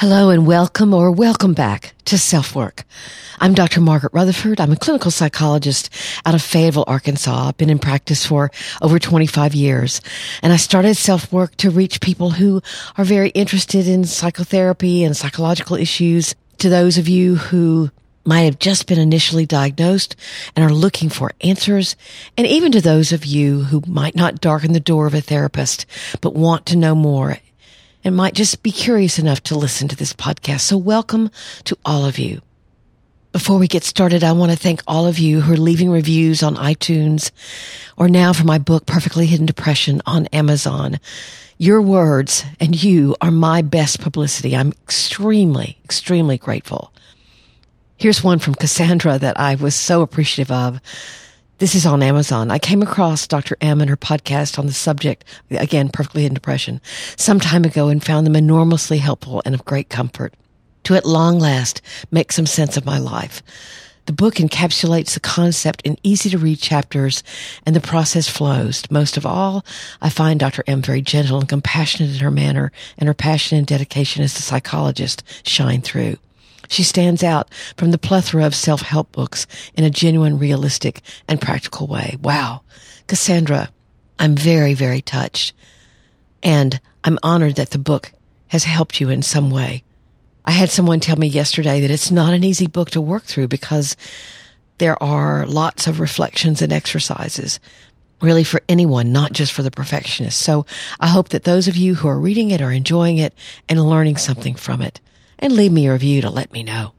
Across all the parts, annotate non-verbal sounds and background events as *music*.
Hello and welcome or welcome back to Self Work. I'm Dr. Margaret Rutherford. I'm a clinical psychologist out of Fayetteville, Arkansas. I've been in practice for over 25 years and I started Self Work to reach people who are very interested in psychotherapy and psychological issues. To those of you who might have just been initially diagnosed and are looking for answers, and even to those of you who might not darken the door of a therapist, but want to know more and might just be curious enough to listen to this podcast. So welcome to all of you. Before we get started, I want to thank all of you who are leaving reviews on iTunes or now for my book, Perfectly Hidden Depression on Amazon. Your words and you are my best publicity. I'm extremely, extremely grateful. Here's one from Cassandra that I was so appreciative of. This is on Amazon. I came across Dr. M and her podcast on the subject, again, perfectly in depression, some time ago and found them enormously helpful and of great comfort. To at long last make some sense of my life. The book encapsulates the concept in easy to read chapters and the process flows. Most of all, I find Dr. M very gentle and compassionate in her manner and her passion and dedication as a psychologist shine through. She stands out from the plethora of self-help books in a genuine, realistic, and practical way. Wow. Cassandra, I'm very, very touched. And I'm honored that the book has helped you in some way. I had someone tell me yesterday that it's not an easy book to work through because there are lots of reflections and exercises really for anyone, not just for the perfectionist. So I hope that those of you who are reading it are enjoying it and learning something from it and leave me a review to let me know.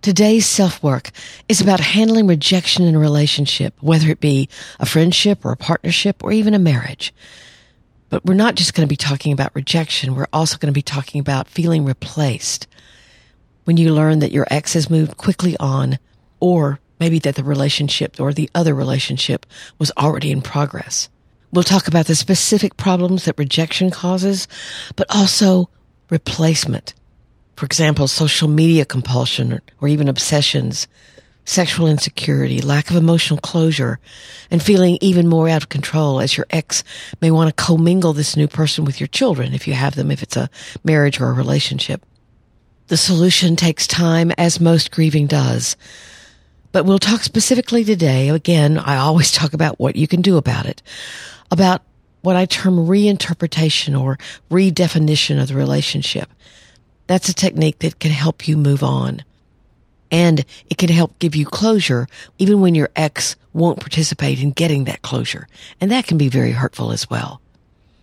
Today's self work is about handling rejection in a relationship, whether it be a friendship or a partnership or even a marriage. But we're not just going to be talking about rejection. We're also going to be talking about feeling replaced. When you learn that your ex has moved quickly on, or maybe that the relationship or the other relationship was already in progress. We'll talk about the specific problems that rejection causes, but also replacement for example, social media compulsion or, even obsessions, sexual insecurity, lack of emotional closure, and feeling even more out of control as your ex may want to commingle this new person with your children if you have them, if it's a marriage or a relationship. The solution takes time as most grieving does. But we'll talk specifically today. Again, I always talk about what you can do about it, about what I term reinterpretation or redefinition of the relationship. That's a technique that can help you move on. And it can help give you closure even when your ex won't participate in getting that closure. And that can be very hurtful as well.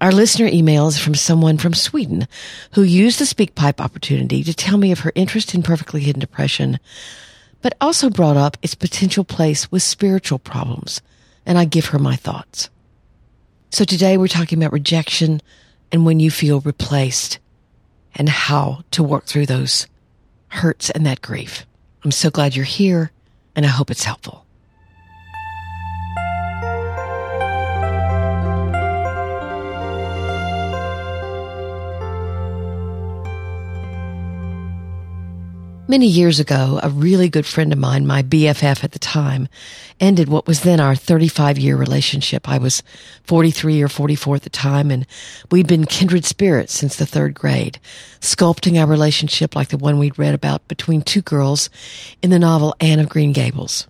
Our listener email is from someone from Sweden who used the SpeakPipe opportunity to tell me of her interest in perfectly hidden depression, but also brought up its potential place with spiritual problems. And I give her my thoughts. So today we're talking about rejection and when you feel replaced and how to work through those hurts and that grief. I'm so glad you're here and I hope it's helpful. Many years ago, a really good friend of mine, my BFF at the time, ended what was then our 35 year relationship. I was 43 or 44 at the time, and we'd been kindred spirits since the third grade, sculpting our relationship like the one we'd read about between two girls in the novel Anne of Green Gables.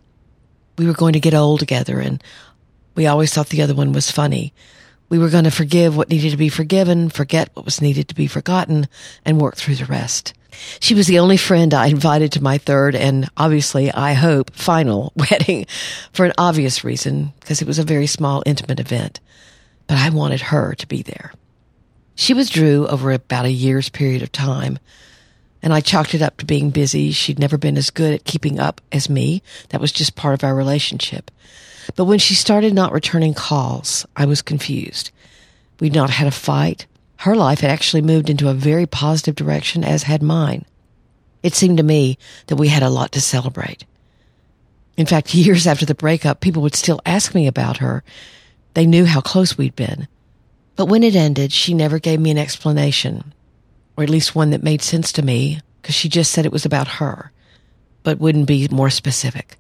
We were going to get old together, and we always thought the other one was funny. We were going to forgive what needed to be forgiven, forget what was needed to be forgotten, and work through the rest. She was the only friend I invited to my third and obviously, I hope, final *laughs* wedding for an obvious reason, because it was a very small, intimate event. But I wanted her to be there. She withdrew over about a year's period of time, and I chalked it up to being busy. She'd never been as good at keeping up as me. That was just part of our relationship. But when she started not returning calls, I was confused. We'd not had a fight her life had actually moved into a very positive direction, as had mine. It seemed to me that we had a lot to celebrate. In fact, years after the breakup, people would still ask me about her. They knew how close we'd been. But when it ended, she never gave me an explanation, or at least one that made sense to me, because she just said it was about her, but wouldn't be more specific.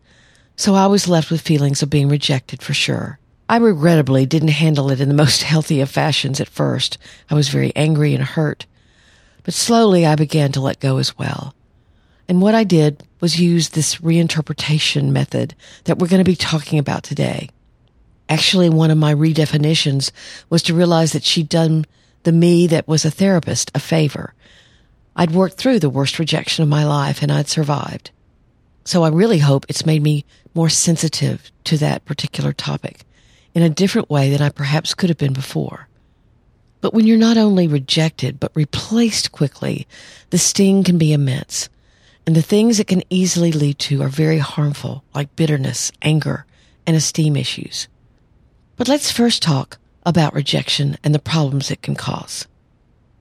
So I was left with feelings of being rejected for sure. I regrettably didn't handle it in the *laughs* most healthy of fashions at first. I was very angry and hurt. But slowly I began to let go as well. And what I did was use this reinterpretation method that we're going to be talking about today. Actually, one of my redefinitions was to realize that she'd done the me that was a therapist a favor. I'd worked through the worst rejection of my life and I'd survived. So I really hope it's made me more sensitive to that particular topic in a different way than I perhaps could have been before. But when you're not only rejected, but replaced quickly, the sting can be immense. And the things it can easily lead to are very harmful, like bitterness, anger, and esteem issues. But let's first talk about rejection and the problems it can cause.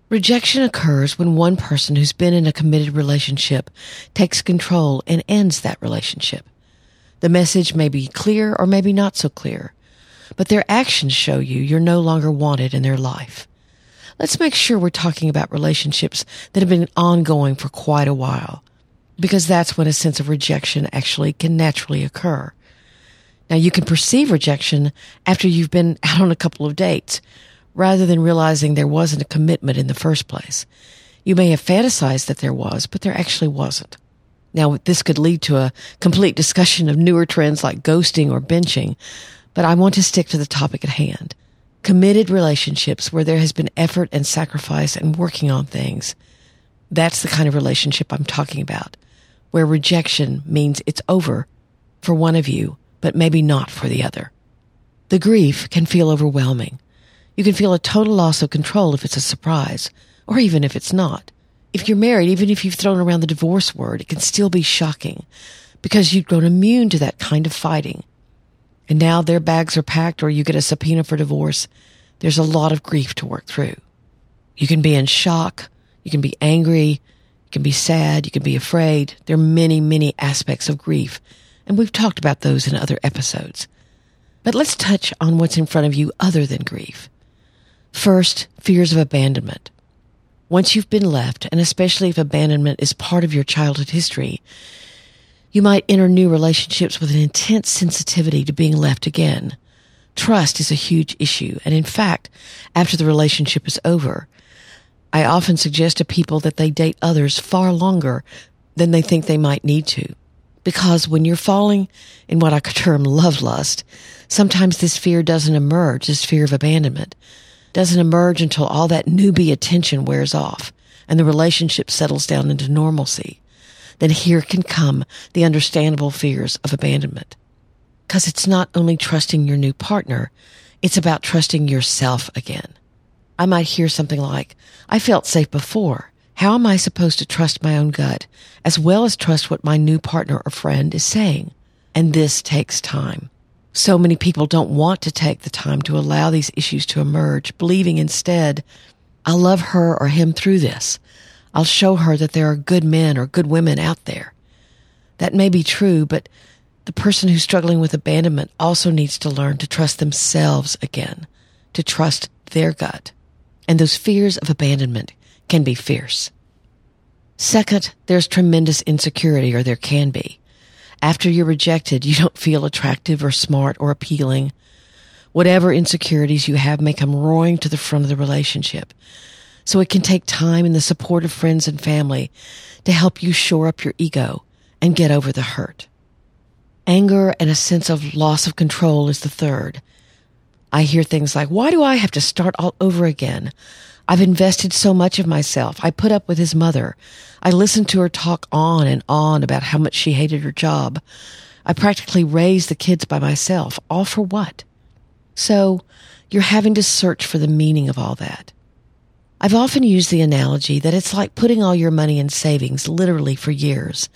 Rejection occurs when one person who's been in a committed relationship takes control and ends that relationship. The message may be clear or maybe not so clear, but their actions show you you're no longer wanted in their life. Let's make sure we're talking about relationships that have been ongoing for quite a while, because that's when a sense of rejection actually can naturally occur. Now you can perceive rejection after you've been out on a couple of dates, rather than realizing there wasn't a commitment in the first place. You may have fantasized that there was, but there actually wasn't. Now, this could lead to a complete discussion of newer trends like ghosting or benching, but I want to stick to the topic at hand. Committed relationships where there has been effort and sacrifice and working on things. That's the kind of relationship I'm talking about, where rejection means it's over for one of you, but maybe not for the other. The grief can feel overwhelming. You can feel a total loss of control if it's a surprise, or even if it's not. If you're married, even if you've thrown around the divorce word, it can still be shocking because you've grown immune to that kind of fighting and now their bags are packed or you get a subpoena for divorce, there's a lot of grief to work through. You can be in shock. You can be angry. You can be sad. You can be afraid. There are many, many aspects of grief. And we've talked about those in other episodes. But let's touch on what's in front of you other than grief. First, fears of abandonment. Once you've been left, and especially if abandonment is part of your childhood history, you might enter new relationships with an intense sensitivity to being left again. Trust is a huge issue. And in fact, after the relationship is over, I often suggest to people that they date others far longer than they think they might need to. Because when you're falling in what I could term love lust, sometimes this fear doesn't emerge, this fear of abandonment doesn't emerge until all that newbie attention wears off and the relationship settles down into normalcy then here can come the understandable fears of abandonment. Because it's not only trusting your new partner, it's about trusting yourself again. I might hear something like, I felt safe before. How am I supposed to trust my own gut as well as trust what my new partner or friend is saying? And this takes time. So many people don't want to take the time to allow these issues to emerge, believing instead, I'll love her or him through this. I'll show her that there are good men or good women out there. That may be true, but the person who's struggling with abandonment also needs to learn to trust themselves again, to trust their gut. And those fears of abandonment can be fierce. Second, there's tremendous insecurity, or there can be. After you're rejected, you don't feel attractive or smart or appealing. Whatever insecurities you have may come roaring to the front of the relationship. So it can take time and the support of friends and family to help you shore up your ego and get over the hurt. Anger and a sense of loss of control is the third. I hear things like, why do I have to start all over again? I've invested so much of myself. I put up with his mother. I listened to her talk on and on about how much she hated her job. I practically raised the kids by myself. All for what? So you're having to search for the meaning of all that. I've often used the analogy that it's like putting all your money in savings literally for years.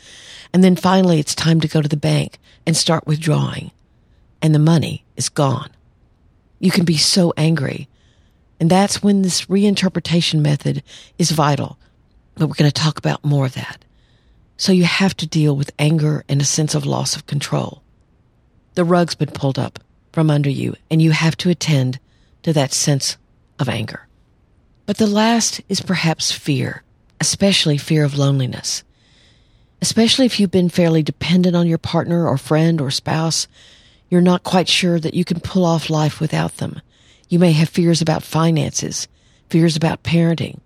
And then finally it's time to go to the bank and start withdrawing. And the money is gone. You can be so angry. And that's when this reinterpretation method is vital. But we're going to talk about more of that. So you have to deal with anger and a sense of loss of control. The rug's been pulled up from under you and you have to attend to that sense of anger. But the last is perhaps fear, especially fear of loneliness. Especially if you've been fairly dependent on your partner or friend or spouse, you're not quite sure that you can pull off life without them. You may have fears about finances, fears about parenting.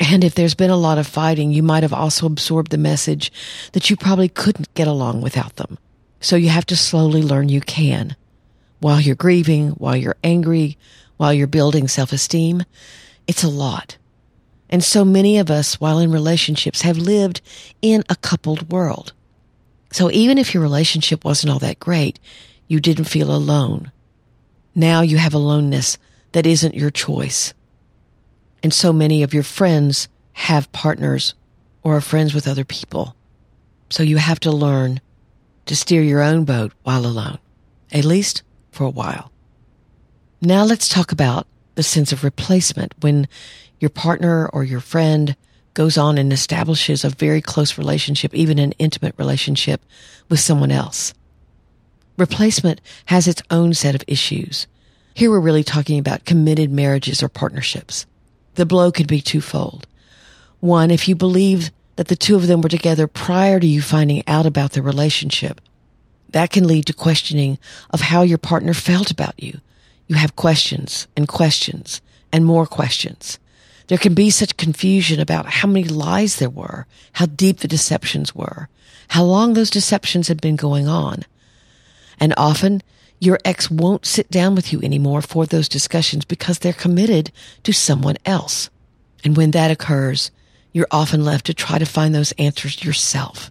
And if there's been a lot of fighting, you might have also absorbed the message that you probably couldn't get along without them. So you have to slowly learn you can. While you're grieving, while you're angry, while you're building self-esteem, it's a lot. And so many of us, while in relationships, have lived in a coupled world. So even if your relationship wasn't all that great, you didn't feel alone. Now you have aloneness that isn't your choice. And so many of your friends have partners or are friends with other people. So you have to learn to steer your own boat while alone, at least for a while. Now let's talk about the sense of replacement when your partner or your friend goes on and establishes a very close relationship, even an intimate relationship with someone else. Replacement has its own set of issues. Here we're really talking about committed marriages or partnerships. The blow could be twofold. One, if you believe that the two of them were together prior to you finding out about the relationship, that can lead to questioning of how your partner felt about you you have questions and questions and more questions. There can be such confusion about how many lies there were, how deep the deceptions were, how long those deceptions had been going on. And often your ex won't sit down with you anymore for those discussions because they're committed to someone else. And when that occurs, you're often left to try to find those answers yourself.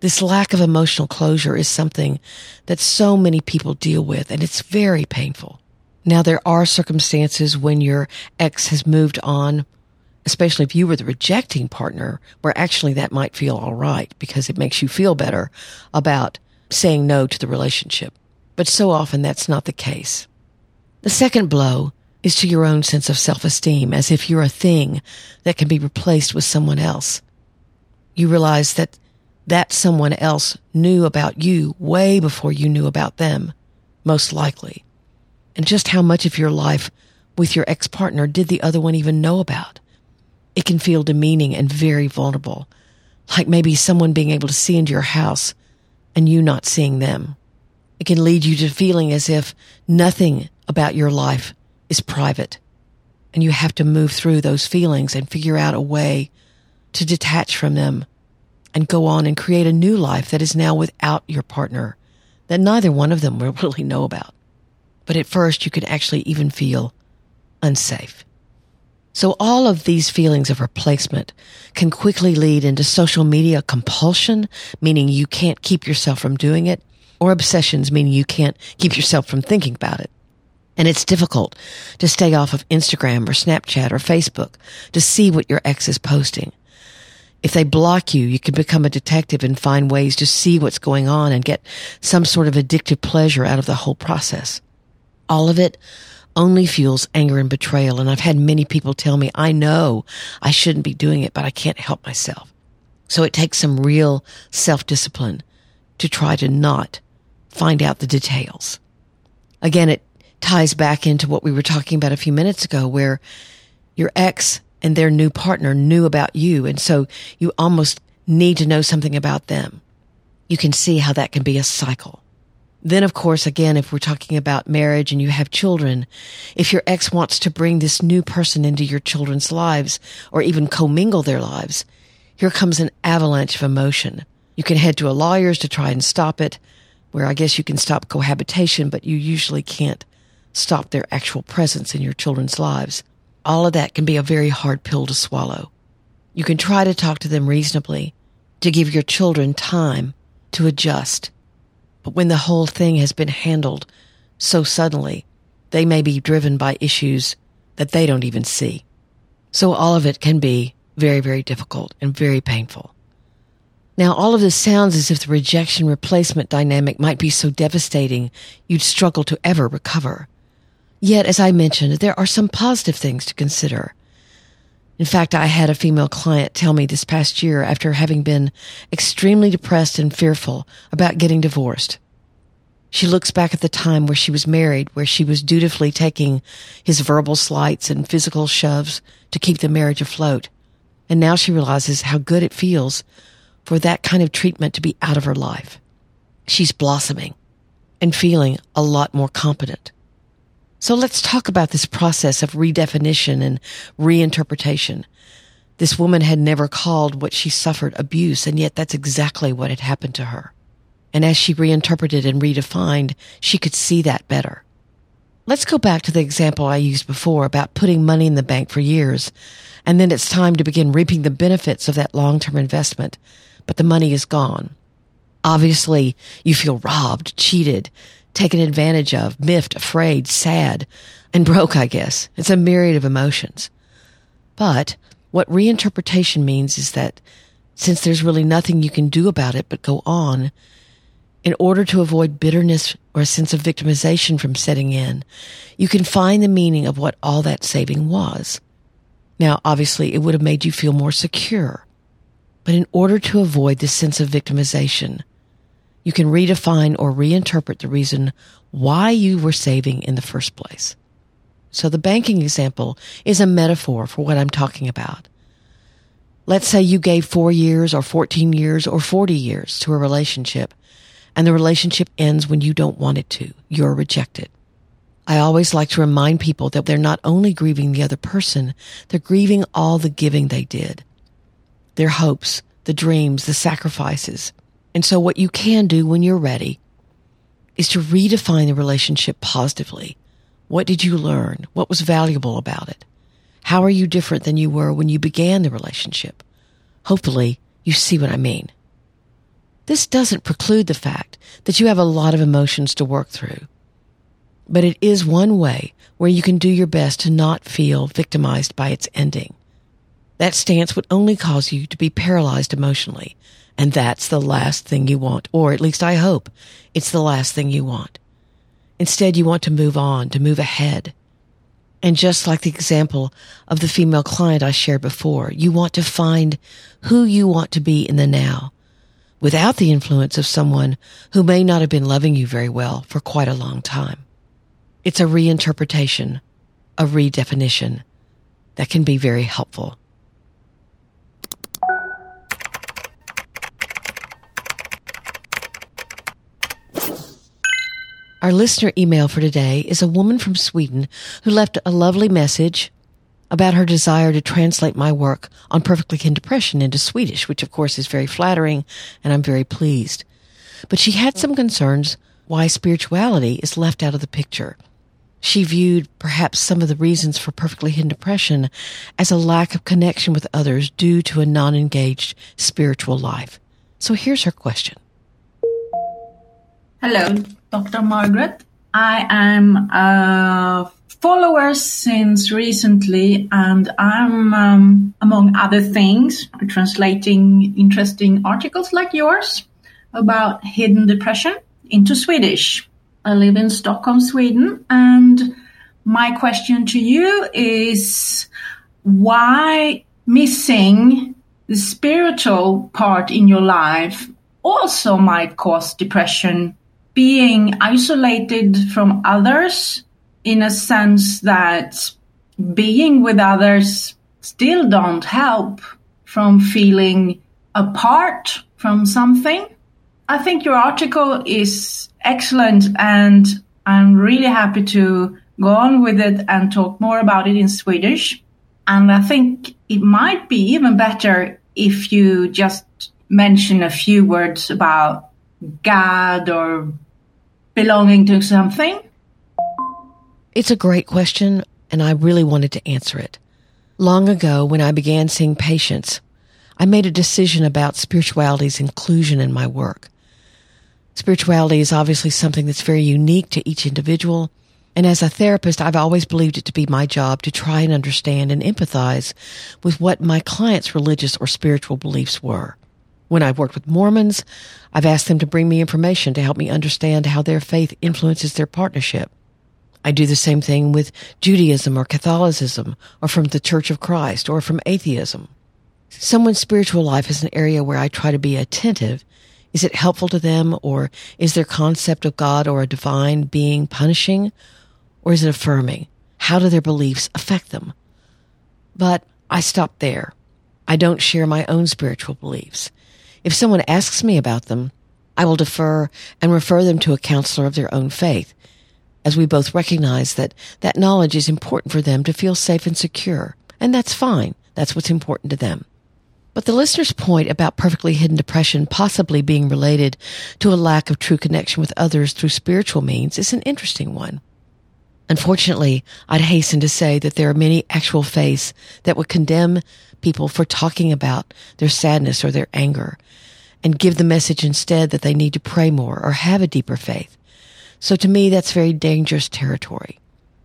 This lack of emotional closure is something that so many people deal with and it's very painful. Now, there are circumstances when your ex has moved on, especially if you were the rejecting partner, where actually that might feel all right because it makes you feel better about saying no to the relationship. But so often that's not the case. The second blow is to your own sense of self-esteem, as if you're a thing that can be replaced with someone else. You realize that that someone else knew about you way before you knew about them, most likely and just how much of your life with your ex-partner did the other one even know about. It can feel demeaning and very vulnerable, like maybe someone being able to see into your house and you not seeing them. It can lead you to feeling as if nothing about your life is private. And you have to move through those feelings and figure out a way to detach from them and go on and create a new life that is now without your partner that neither one of them *laughs* will really know about. But at first you could actually even feel unsafe. So all of these feelings of replacement can quickly lead into social media compulsion, meaning you can't keep yourself from doing it, or obsessions, meaning you can't keep yourself from thinking about it. And it's difficult to stay off of Instagram or Snapchat or Facebook to see what your ex is posting. If they block you, you can become a detective and find ways to see what's going on and get some sort of addictive pleasure out of the whole process. All of it only fuels anger and betrayal. And I've had many people tell me, I know I shouldn't be doing it, but I can't help myself. So it takes some real self discipline to try to not find out the details. Again, it ties back into what we were talking about a few minutes ago, where your ex and their new partner knew about you. And so you almost need to know something about them. You can see how that can be a cycle. Then, of course, again, if we're talking about marriage and you have children, if your ex wants to bring this new person into your children's lives or even commingle their lives, here comes an avalanche of emotion. You can head to a lawyer's to try and stop it, where I guess you can stop cohabitation, but you usually can't stop their actual presence in your children's lives. All of that can be a very hard pill to swallow. You can try to talk to them reasonably, to give your children time to adjust but when the whole thing has been handled so suddenly, they may be driven by issues that they don't even see. So all of it can be very, very difficult and very painful. Now, all of this sounds as if the rejection replacement dynamic might be so devastating you'd struggle to ever recover. Yet, as I mentioned, there are some positive things to consider. In fact, I had a female client tell me this past year after having been extremely depressed and fearful about getting divorced. She looks back at the time where she was married, where she was dutifully taking his verbal slights and physical shoves to keep the marriage afloat. And now she realizes how good it feels for that kind of treatment to be out of her life. She's blossoming and feeling a lot more competent. So let's talk about this process of redefinition and reinterpretation. This woman had never called what she suffered abuse, and yet that's exactly what had happened to her. And as she reinterpreted and redefined, she could see that better. Let's go back to the example I used before about putting money in the bank for years, and then it's time to begin reaping the benefits of that long-term investment, but the money is gone. Obviously, you feel robbed, cheated, taken advantage of, miffed, afraid, sad, and broke, I guess. It's a myriad of emotions. But what reinterpretation means is that since there's really nothing you can do about it but go on, in order to avoid bitterness or a sense of victimization from setting in, you can find the meaning of what all that saving was. Now, obviously, it would have made you feel more secure. But in order to avoid this sense of victimization, you can redefine or reinterpret the reason why you were saving in the first place. So the banking example is a metaphor for what I'm talking about. Let's say you gave four years or 14 years or 40 years to a relationship and the relationship ends when you don't want it to. You're rejected. I always like to remind people that they're not only grieving the other person, they're grieving all the giving they did. Their hopes, the dreams, the sacrifices. And so what you can do when you're ready is to redefine the relationship positively. What did you learn? What was valuable about it? How are you different than you were when you began the relationship? Hopefully you see what I mean. This doesn't preclude the fact that you have a lot of emotions to work through. But it is one way where you can do your best to not feel victimized by its ending. That stance would only cause you to be paralyzed emotionally. And that's the last thing you want, or at least I hope it's the last thing you want. Instead, you want to move on, to move ahead. And just like the example of the female client I shared before, you want to find who you want to be in the now without the influence of someone who may not have been loving you very well for quite a long time. It's a reinterpretation, a redefinition that can be very helpful. Our listener email for today is a woman from Sweden who left a lovely message about her desire to translate my work on perfectly hidden depression into Swedish, which of course is very flattering and I'm very pleased. But she had some concerns why spirituality is left out of the picture. She viewed perhaps some of the reasons for perfectly hidden depression as a lack of connection with others due to a non-engaged spiritual life. So here's her question. Hello, Dr. Margaret. I am a follower since recently, and I'm, um, among other things, translating interesting articles like yours about hidden depression into Swedish. I live in Stockholm, Sweden, and my question to you is why missing the spiritual part in your life also might cause depression being isolated from others in a sense that being with others still don't help from feeling apart from something. I think your article is excellent and I'm really happy to go on with it and talk more about it in Swedish. And I think it might be even better if you just mention a few words about God or belonging to something? It's a great question, and I really wanted to answer it. Long ago, when I began seeing patients, I made a decision about spirituality's inclusion in my work. Spirituality is obviously something that's very unique to each individual. And as a therapist, I've always believed it to be my job to try and understand and empathize with what my clients' religious or spiritual beliefs were. When I've worked with Mormons, I've asked them to bring me information to help me understand how their faith influences their partnership. I do the same thing with Judaism or Catholicism or from the Church of Christ or from atheism. Someone's spiritual life is an area where I try to be attentive Is it helpful to them or is their concept of God or a divine being punishing or is it affirming? How do their beliefs affect them? But I stop there. I don't share my own spiritual beliefs. If someone asks me about them, I will defer and refer them to a counselor of their own faith, as we both recognize that that knowledge is important for them to feel safe and secure. And that's fine. That's what's important to them. But the listener's point about perfectly hidden depression possibly being related to a lack of true connection with others through spiritual means is an interesting one. Unfortunately, I'd hasten to say that there are many actual faiths that would condemn people for talking about their sadness or their anger and give the message instead that they need to pray more or have a deeper faith. So to me, that's very dangerous territory.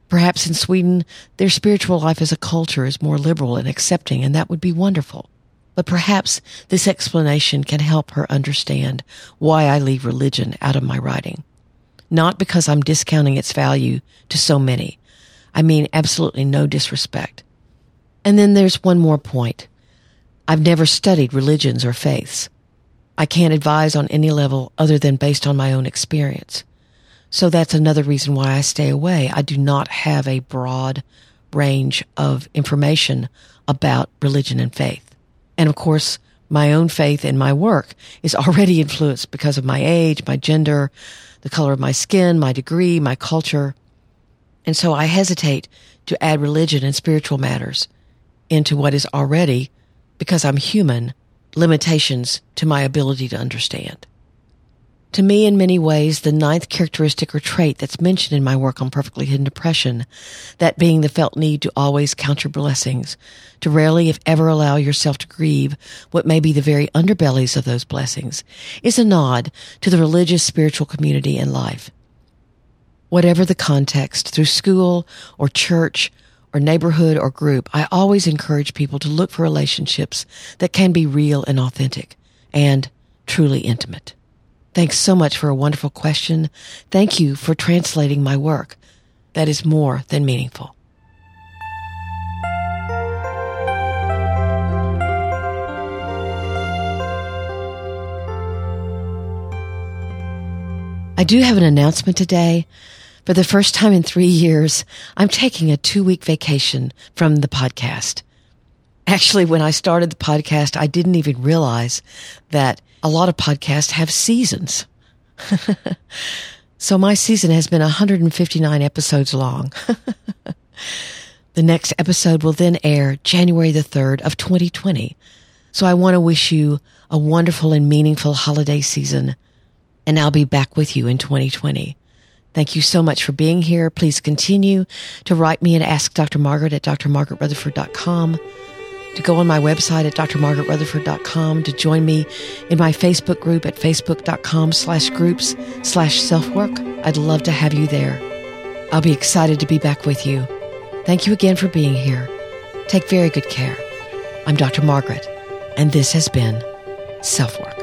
Perhaps in Sweden, their spiritual life as a culture is more liberal and accepting, and that would be wonderful. But perhaps this explanation can help her understand why I leave religion out of my writing. Not because I'm discounting its value to so many. I mean absolutely no disrespect. And then there's one more point. I've never studied religions or faiths. I can't advise on any level other than based on my own experience. So that's another reason why I stay away. I do not have a broad range of information about religion and faith. And of course, my own faith and my work is already *laughs* influenced because of my age, my gender, the color of my skin, my degree, my culture. And so I hesitate to add religion and spiritual matters into what is already, because I'm human, limitations to my ability to understand. To me, in many ways, the ninth characteristic or trait that's mentioned in my work on perfectly hidden depression, that being the felt need to always count your blessings, to rarely, if ever, allow yourself to grieve what may be the very underbellies of those blessings, is a nod to the religious spiritual community and life. Whatever the context, through school or church or neighborhood or group, I always encourage people to look for relationships that can be real and authentic and truly intimate. Thanks so much for a wonderful question. Thank you for translating my work. That is more than meaningful. I do have an announcement today. For the first time in three years, I'm taking a two week vacation from the podcast. Actually, when I started the podcast, I didn't even realize that a lot of podcasts have seasons. *laughs* so my season has been 159 episodes long. *laughs* the next episode will then air January the 3rd of 2020. So I want to wish you a wonderful and meaningful holiday season. And I'll be back with you in 2020. Thank you so much for being here. Please continue to write me and ask Dr. Margaret at drmargaretrutherford.com to go on my website at drmargaretrutherford.com, to join me in my Facebook group at facebook.com slash groups slash self-work. I'd love to have you there. I'll be excited to be back with you. Thank you again for being here. Take very good care. I'm Dr. Margaret, and this has been Self Work.